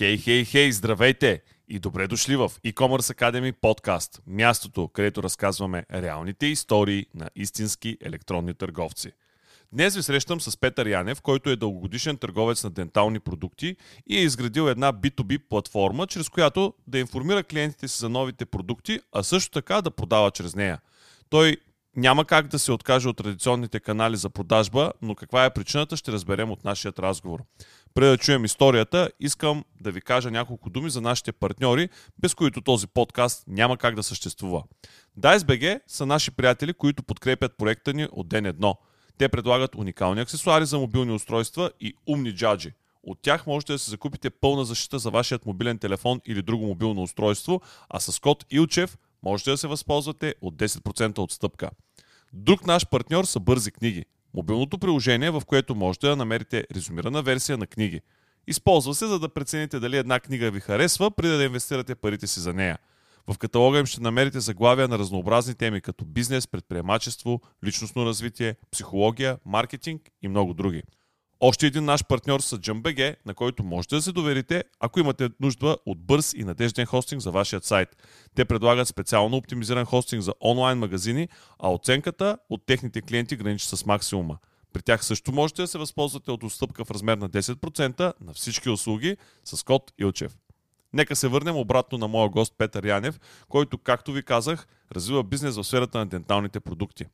Хей, хей, хей, здравейте и добре дошли в e-commerce Academy подкаст, мястото, където разказваме реалните истории на истински електронни търговци. Днес ви срещам с Петър Янев, който е дългогодишен търговец на дентални продукти и е изградил една B2B платформа, чрез която да информира клиентите си за новите продукти, а също така да продава чрез нея. Той няма как да се откаже от традиционните канали за продажба, но каква е причината ще разберем от нашия разговор. Преди да чуем историята, искам да ви кажа няколко думи за нашите партньори, без които този подкаст няма как да съществува. DiceBG са наши приятели, които подкрепят проекта ни от ден едно. Те предлагат уникални аксесуари за мобилни устройства и умни джаджи. От тях можете да се закупите пълна защита за вашият мобилен телефон или друго мобилно устройство, а с код Илчев можете да се възползвате от 10% отстъпка. Друг наш партньор са Бързи книги. Мобилното приложение, в което можете да намерите резюмирана версия на книги. Използва се, за да прецените дали една книга ви харесва, преди да инвестирате парите си за нея. В каталога им ще намерите заглавия на разнообразни теми, като бизнес, предприемачество, личностно развитие, психология, маркетинг и много други. Още един наш партньор са JumpBG, на който можете да се доверите, ако имате нужда от бърз и надежден хостинг за вашия сайт. Те предлагат специално оптимизиран хостинг за онлайн магазини, а оценката от техните клиенти граничи с максимума. При тях също можете да се възползвате от отстъпка в размер на 10% на всички услуги с код Илчев. Нека се върнем обратно на моя гост Петър Янев, който, както ви казах, развива бизнес в сферата на денталните продукти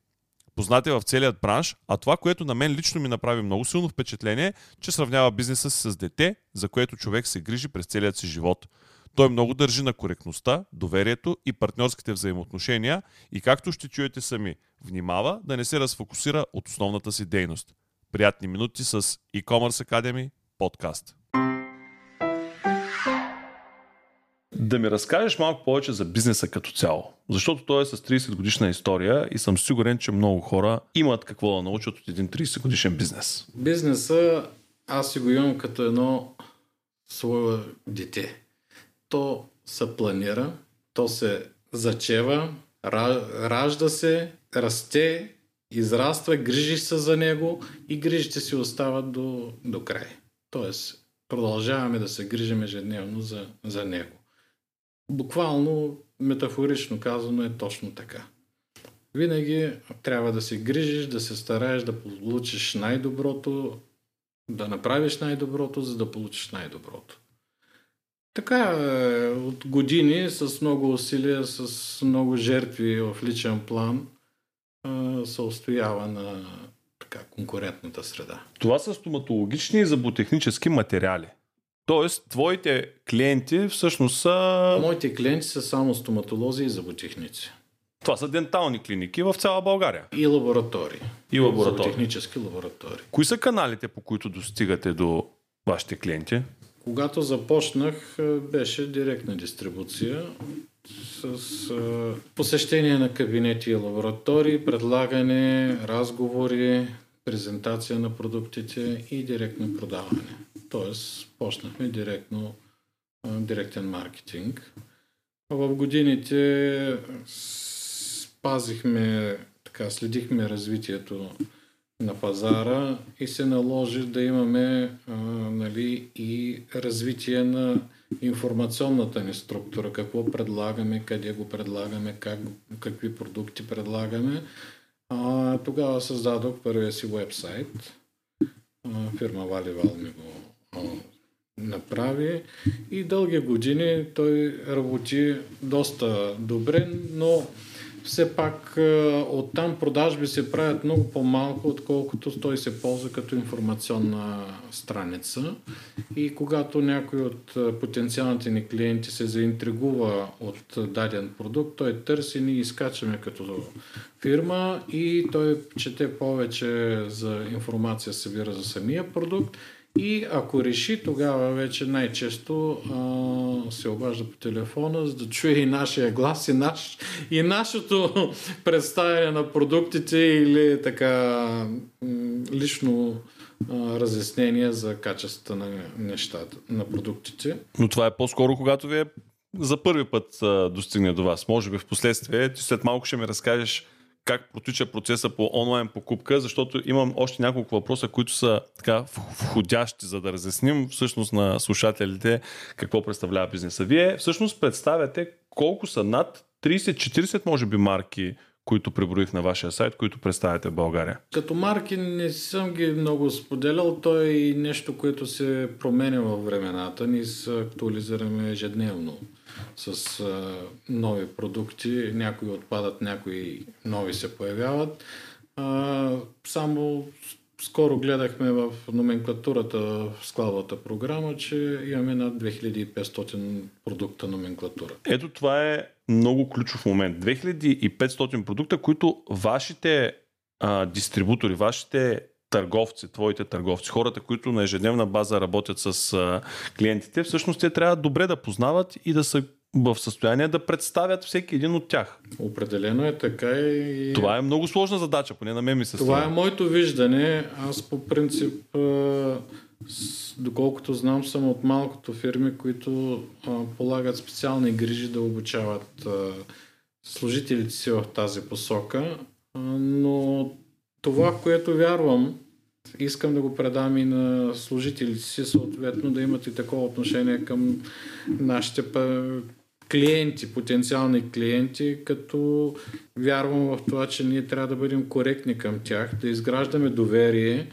познати в целият бранш, а това, което на мен лично ми направи много силно впечатление, че сравнява бизнеса си с дете, за което човек се грижи през целият си живот. Той много държи на коректността, доверието и партньорските взаимоотношения и както ще чуете сами, внимава да не се разфокусира от основната си дейност. Приятни минути с e-commerce Academy подкаст. Да ми разкажеш малко повече за бизнеса като цяло. Защото той е с 30 годишна история и съм сигурен, че много хора имат какво да научат от един 30 годишен бизнес. Бизнеса аз си го имам като едно свое дете. То се планира, то се зачева, ражда се, расте, израства, грижиш се за него и грижите си остават до, до край. Тоест, продължаваме да се грижим ежедневно за, за него буквално, метафорично казано е точно така. Винаги трябва да се грижиш, да се стараеш да получиш най-доброто, да направиш най-доброто, за да получиш най-доброто. Така е, от години с много усилия, с много жертви в личен план се устоява на така, конкурентната среда. Това са стоматологични и зъботехнически материали. Тоест, твоите клиенти всъщност са... Моите клиенти са само стоматолози и зъботехници. Това са дентални клиники в цяла България. И лаборатории. И лаборатории. Технически лаборатории. Кои са каналите, по които достигате до вашите клиенти? Когато започнах, беше директна дистрибуция с посещение на кабинети и лаборатории, предлагане, разговори, презентация на продуктите и директно продаване. Тоест, почнахме директно, директен маркетинг. В годините спазихме, така, следихме развитието на пазара и се наложи да имаме а, нали, и развитие на информационната ни структура, какво предлагаме, къде го предлагаме, как, какви продукти предлагаме. А, тогава създадох първия си вебсайт. А, фирма Валивал ми го направи и дълги години той работи доста добре, но все пак оттам продажби се правят много по-малко, отколкото той се ползва като информационна страница. И когато някой от потенциалните ни клиенти се заинтригува от даден продукт, той търси, ние изкачаме като фирма и той чете повече за информация, събира за самия продукт и ако реши, тогава вече най-често а, се обажда по телефона, за да чуе и нашия глас, и, наш, и нашето представяне на продуктите или така лично а, разяснение за качеството на нещата, на продуктите. Но това е по-скоро, когато ви е за първи път а, достигне до вас. Може би в последствие, след малко ще ми разкажеш как протича процеса по онлайн покупка, защото имам още няколко въпроса, които са така входящи, за да разясним всъщност на слушателите какво представлява бизнеса. Вие всъщност представяте колко са над 30-40 може би марки, които преброих на вашия сайт, които представяте в България? Като марки не съм ги много споделял. То е и нещо, което се променя във времената. Ние се актуализираме ежедневно с а, нови продукти. Някои отпадат, някои нови се появяват. А, само скоро гледахме в номенклатурата в складовата програма, че имаме над 2500 продукта номенклатура. Ето това е много ключов момент. 2500 продукта, които вашите а, дистрибутори, вашите търговци, твоите търговци, хората, които на ежедневна база работят с а, клиентите, всъщност те трябва добре да познават и да са в състояние да представят всеки един от тях. Определено е така и... Това е много сложна задача, поне на мен ми се Това е моето виждане. Аз по принцип, доколкото знам, съм от малкото фирми, които полагат специални грижи да обучават служителите си в тази посока. Но това, което вярвам, искам да го предам и на служителите си, съответно да имат и такова отношение към нашите клиенти, потенциални клиенти, като вярвам в това, че ние трябва да бъдем коректни към тях, да изграждаме доверие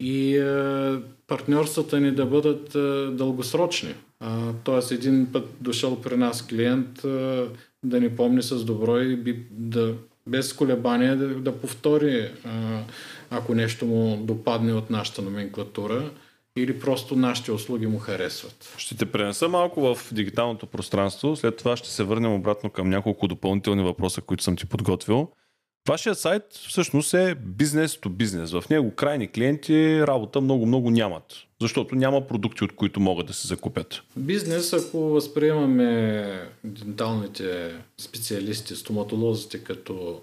и партньорствата ни да бъдат дългосрочни. Тоест един път дошъл при нас клиент да ни помни с добро и да, без колебания да, да повтори, е, ако нещо му допадне от нашата номенклатура или просто нашите услуги му харесват. Ще те пренеса малко в дигиталното пространство, след това ще се върнем обратно към няколко допълнителни въпроса, които съм ти подготвил. Вашият сайт всъщност е бизнес то бизнес. В него крайни клиенти работа много-много нямат, защото няма продукти, от които могат да се закупят. Бизнес, ако възприемаме денталните специалисти, стоматолозите като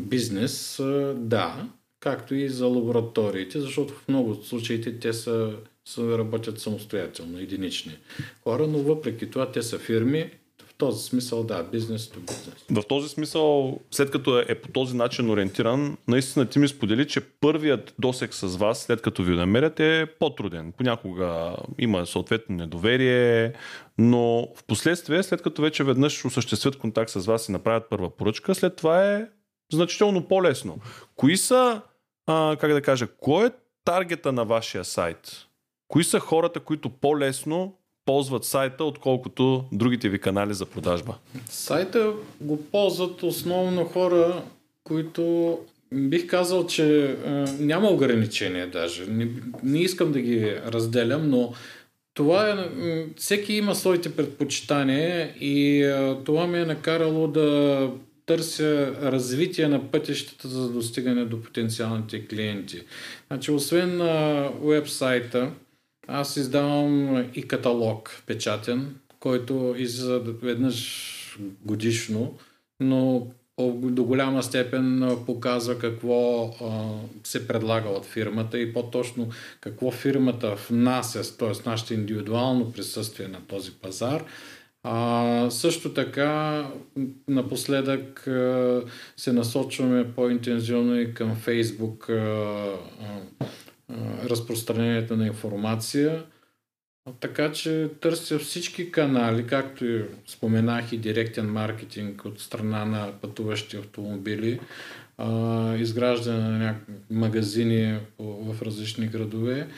бизнес, да, както и за лабораториите, защото в много от случаите те са, са работят самостоятелно, единични хора, но въпреки това те са фирми. В този смисъл, да, бизнес то бизнес. В този смисъл, след като е, е по този начин ориентиран, наистина ти ми сподели, че първият досек с вас, след като ви намерят, е по-труден. Понякога има съответно недоверие, но в последствие, след като вече веднъж осъществят контакт с вас и направят първа поръчка, след това е значително по-лесно. Кои са а, как да кажа, кой е таргета на вашия сайт? Кои са хората, които по-лесно ползват сайта, отколкото другите ви канали за продажба? Сайта го ползват основно хора, които бих казал, че е, няма ограничения даже. Не, не искам да ги разделям, но това е. Всеки има своите предпочитания и е, това ми е накарало да търся развитие на пътищата за достигане до потенциалните клиенти. Значи, освен на уебсайта, аз издавам и каталог печатен, който излиза веднъж годишно, но до голяма степен показва какво а, се предлага от фирмата и по-точно какво фирмата внася, т.е. нашето индивидуално присъствие на този пазар а, също така, напоследък а, се насочваме по-интензивно и към Фейсбук а, а, разпространението на информация. Така че търся всички канали, както и споменах и директен маркетинг от страна на пътуващи автомобили, а, изграждане на някакви магазини в различни градове.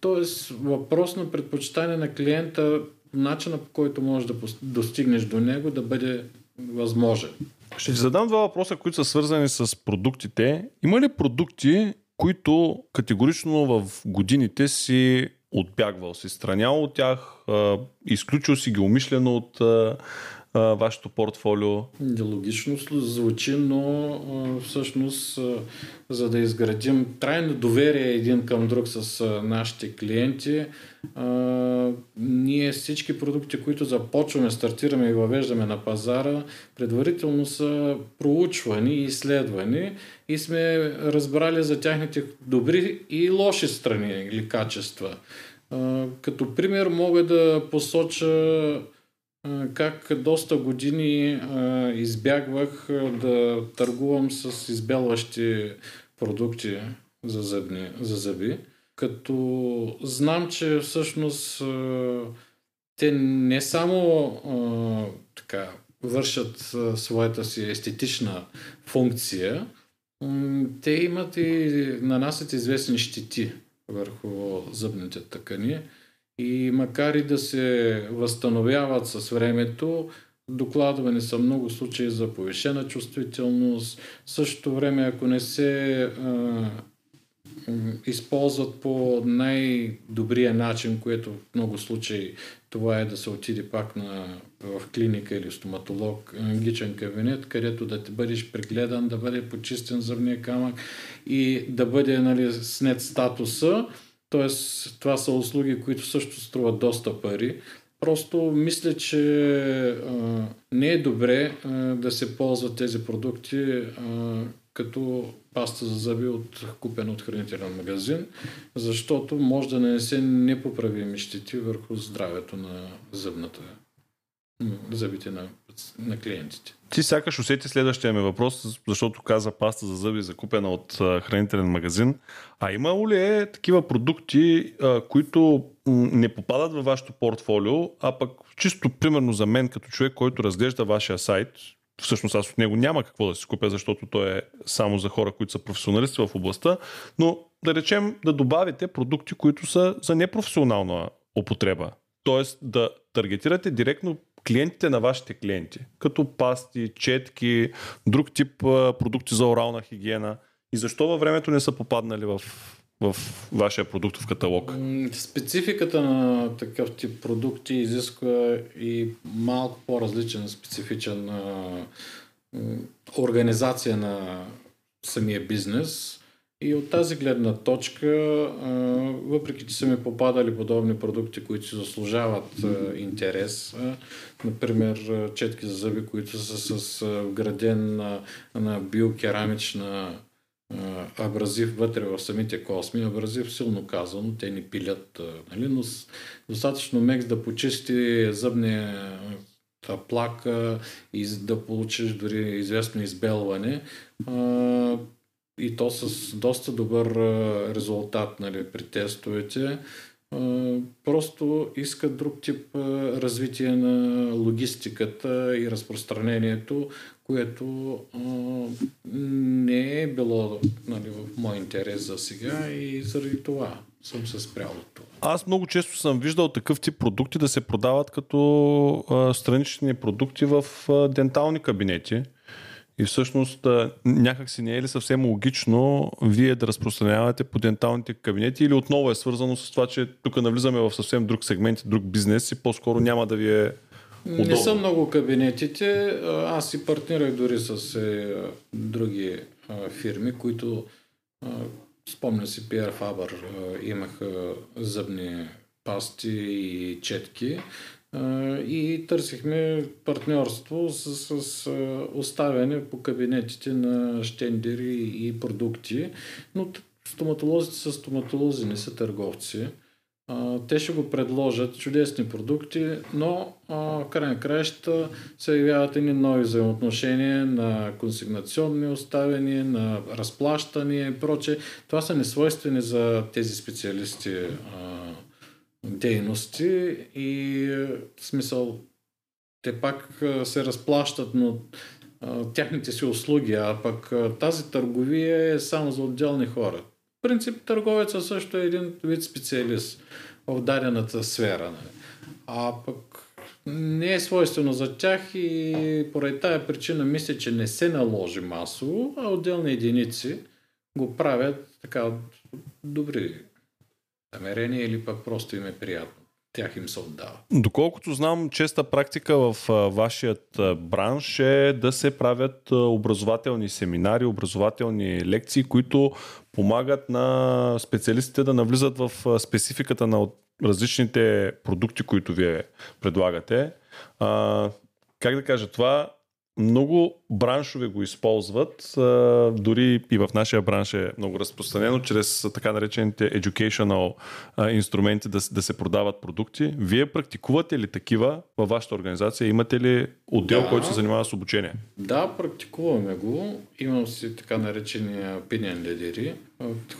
Тоест въпрос на предпочитание на клиента начина по който можеш да достигнеш до него да бъде възможен. Ще ти задам два въпроса, които са свързани с продуктите. Има ли продукти, които категорично в годините си отбягвал, си странял от тях, изключил си ги умишлено от вашето портфолио? Логично звучи, но всъщност за да изградим трайно доверие един към друг с нашите клиенти, ние всички продукти, които започваме, стартираме и въвеждаме на пазара, предварително са проучвани и изследвани и сме разбрали за тяхните добри и лоши страни или качества. Като пример мога да посоча как доста години избягвах да търгувам с избелващи продукти за, зъбни, за зъби, като знам, че всъщност те не само така вършат своята си естетична функция, те имат и нанасят известни щити върху зъбните тъкани. И макар и да се възстановяват с времето, докладвани са много случаи за повишена чувствителност. В същото време, ако не се а, използват по най-добрия начин, което в много случаи това е да се отиде пак на, в клиника или стоматолог, англичен кабинет, където да ти бъдеш прегледан, да бъде почистен зъбния камък и да бъде нали, снет статуса. Тоест, това са услуги, които също струват доста пари. Просто мисля, че а, не е добре а, да се ползват тези продукти а, като паста за зъби от, купена от хранителен магазин, защото може да нанесе непоправими щети върху здравето на зъбната, зъбите на, на клиентите. Ти сякаш усети следващия ми въпрос, защото каза паста за зъби, закупена от хранителен магазин. А има ли е такива продукти, които не попадат във вашето портфолио, а пък чисто примерно за мен като човек, който разглежда вашия сайт, всъщност аз от него няма какво да си купя, защото той е само за хора, които са професионалисти в областта, но да речем да добавите продукти, които са за непрофесионална употреба. Тоест да таргетирате директно клиентите на вашите клиенти, като пасти, четки, друг тип продукти за орална хигиена. И защо във времето не са попаднали в, в вашия продуктов каталог? Спецификата на такъв тип продукти изисква и малко по-различен, специфичен организация на самия бизнес. И от тази гледна точка, въпреки че са ми попадали подобни продукти, които си заслужават интерес, например четки за зъби, които са с вграден на, на биокерамична абразив вътре в самите косми. Абразив силно казано, те ни пилят, нали? но достатъчно мекс да почисти зъбния плака и да получиш дори известно избелване и то с доста добър резултат нали, при тестовете. Просто искат друг тип развитие на логистиката и разпространението, което не е било нали, в мой интерес за сега и заради това съм се спрял от това. Аз много често съм виждал такъв тип продукти да се продават като странични продукти в дентални кабинети. И всъщност някак си не е ли съвсем логично вие да разпространявате по денталните кабинети или отново е свързано с това, че тук навлизаме в съвсем друг сегмент, друг бизнес и по-скоро няма да ви е удобно? Не са много кабинетите. Аз си партнирах дори с е, други фирми, които спомня си Пиер Фабър имаха зъбни пасти и четки и търсихме партньорство с, с оставяне по кабинетите на щендери и продукти, но стоматолозите са стоматолози, не са търговци. те ще го предложат чудесни продукти, но в край на краища се явяват едни нови взаимоотношения на консигнационни оставяния, на разплащания и прочее. Това са несвойствени за тези специалисти дейности и в смисъл те пак се разплащат, но тяхните си услуги, а пък тази търговия е само за отделни хора. В принцип търговеца също е един вид специалист в дадената сфера. Нали? А пък не е свойствено за тях и поради тая причина мисля, че не се наложи масово, а отделни единици го правят така добри намерение или пък просто им е приятно. Тях им се отдава. Доколкото знам, честа практика в вашият бранш е да се правят образователни семинари, образователни лекции, които помагат на специалистите да навлизат в спецификата на различните продукти, които вие предлагате. А, как да кажа, това много браншове го използват, дори и в нашия бранш е много разпространено, чрез така наречените educational инструменти да, да се продават продукти. Вие практикувате ли такива във вашата организация? Имате ли отдел, Да. който се занимава с обучение? Да, практикуваме го. Имам си така наречени opinion лидери,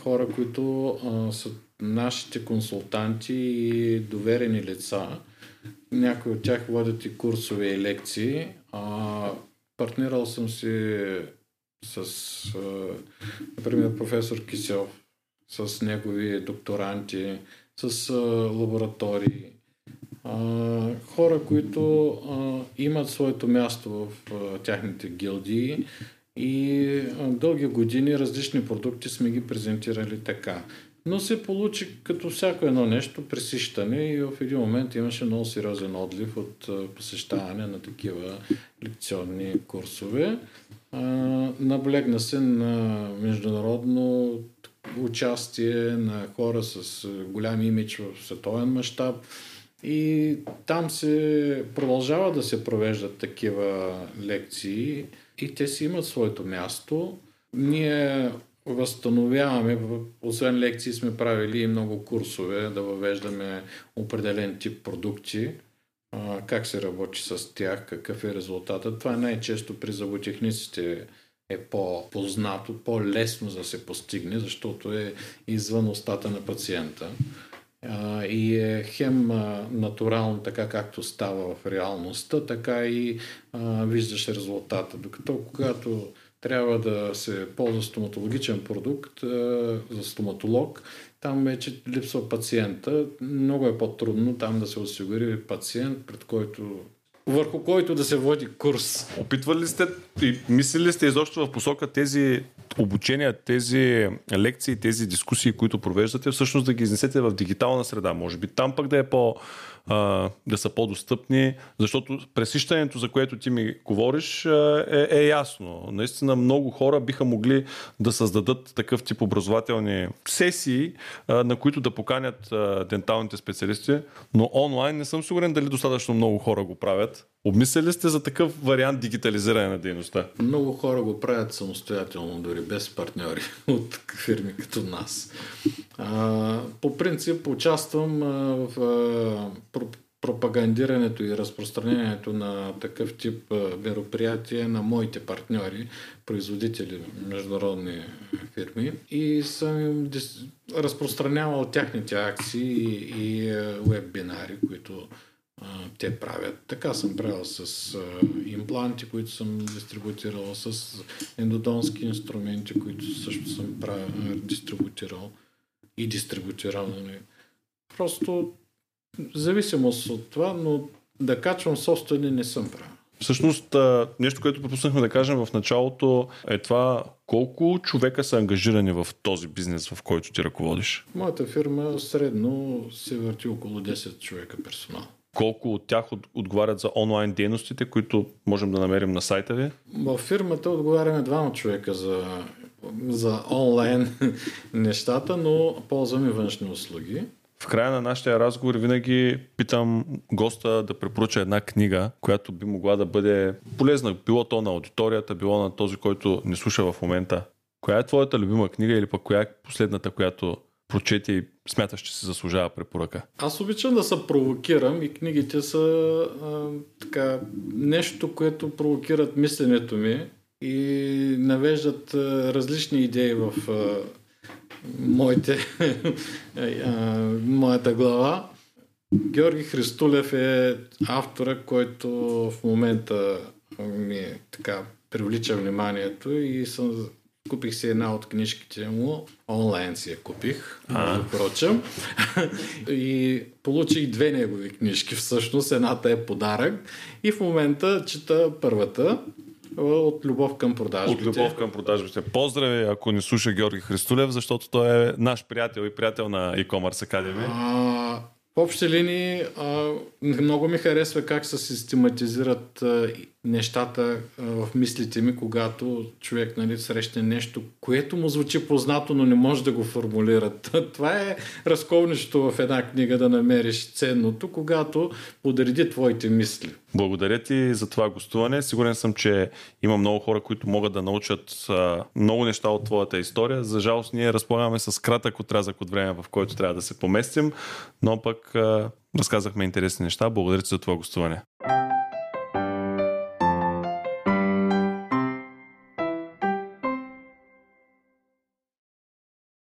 хора, които а, са нашите консултанти и доверени лица. Някои от тях водят и курсове и лекции. А, партнирал съм си с, а, например, професор Кисел, с негови докторанти, с а, лаборатории. А, хора, които а, имат своето място в а, тяхните гилдии и а, дълги години различни продукти сме ги презентирали така. Но се получи като всяко едно нещо пресищане и в един момент имаше много сериозен отлив от посещаване на такива лекционни курсове. А, наблегна се на международно участие на хора с голям имидж в световен мащаб. И там се продължава да се провеждат такива лекции и те си имат своето място. Ние възстановяваме, освен лекции сме правили и много курсове да въвеждаме определен тип продукти, как се работи с тях, какъв е резултатът. Това най-често при зъботехниците е по-познато, по-лесно да се постигне, защото е извън устата на пациента и е хем натурално, така както става в реалността, така и виждаш резултата. Докато когато трябва да се ползва стоматологичен продукт за стоматолог, там вече липсва пациента. Много е по-трудно там да се осигури пациент, пред който върху който да се води курс. Опитвали ли сте и мислили ли сте изобщо в посока тези обучения, тези лекции, тези дискусии, които провеждате, всъщност да ги изнесете в дигитална среда? Може би там пък да е по а, да са по-достъпни, защото пресищането, за което ти ми говориш, е, е ясно. Наистина много хора биха могли да създадат такъв тип образователни сесии, а, на които да поканят а, денталните специалисти, но онлайн не съм сигурен дали достатъчно много хора го правят. Обмисляли сте за такъв вариант дигитализиране на дейността? Много хора го правят самостоятелно, дори без партньори от фирми като нас. По принцип участвам в пропагандирането и разпространението на такъв тип мероприятия на моите партньори, производители, международни фирми и съм разпространявал тяхните акции и, и които те правят. Така съм правил с импланти, които съм дистрибутирал, с ендодонски инструменти, които също съм правил, дистрибутирал и дистрибутирал. Нали. Просто зависимост от това, но да качвам собствени не съм правил. Всъщност, нещо, което пропуснахме да кажем в началото е това колко човека са ангажирани в този бизнес, в който ти ръководиш. Моята фирма средно се върти около 10 човека персонал. Колко от тях от, отговарят за онлайн дейностите, които можем да намерим на сайта ви? В фирмата отговаряме двама човека за, за онлайн нещата, но ползваме външни услуги. В края на нашия разговор винаги питам госта да препоръча една книга, която би могла да бъде полезна, било то на аудиторията, било на този, който ни слуша в момента. Коя е твоята любима книга или пък коя е последната, която прочети и смяташ, че се заслужава препоръка? Аз обичам да се провокирам и книгите са а, така, нещо, което провокират мисленето ми и навеждат а, различни идеи в а, моите, а, моята глава. Георги Христулев е автора, който в момента ми така привлича вниманието и съм Купих си една от книжките му, онлайн си я купих, прочим. и получих две негови книжки всъщност. Едната е подарък и в момента чета първата от любов към продажбите. От любов към продажбите. Поздрави, ако ни слуша Георги Христолев, защото той е наш приятел и приятел на e-commerce Academy. А, в общи линии а, много ми харесва как се систематизират а, нещата в мислите ми, когато човек нали, срещне нещо, което му звучи познато, но не може да го формулира. Това е разковнището в една книга да намериш ценното, когато подреди твоите мисли. Благодаря ти за това гостуване. Сигурен съм, че има много хора, които могат да научат много неща от твоята история. За жалост ние разполагаме с кратък отрязък от време, в който трябва да се поместим, но пък разказахме интересни неща. Благодаря ти за това гостуване.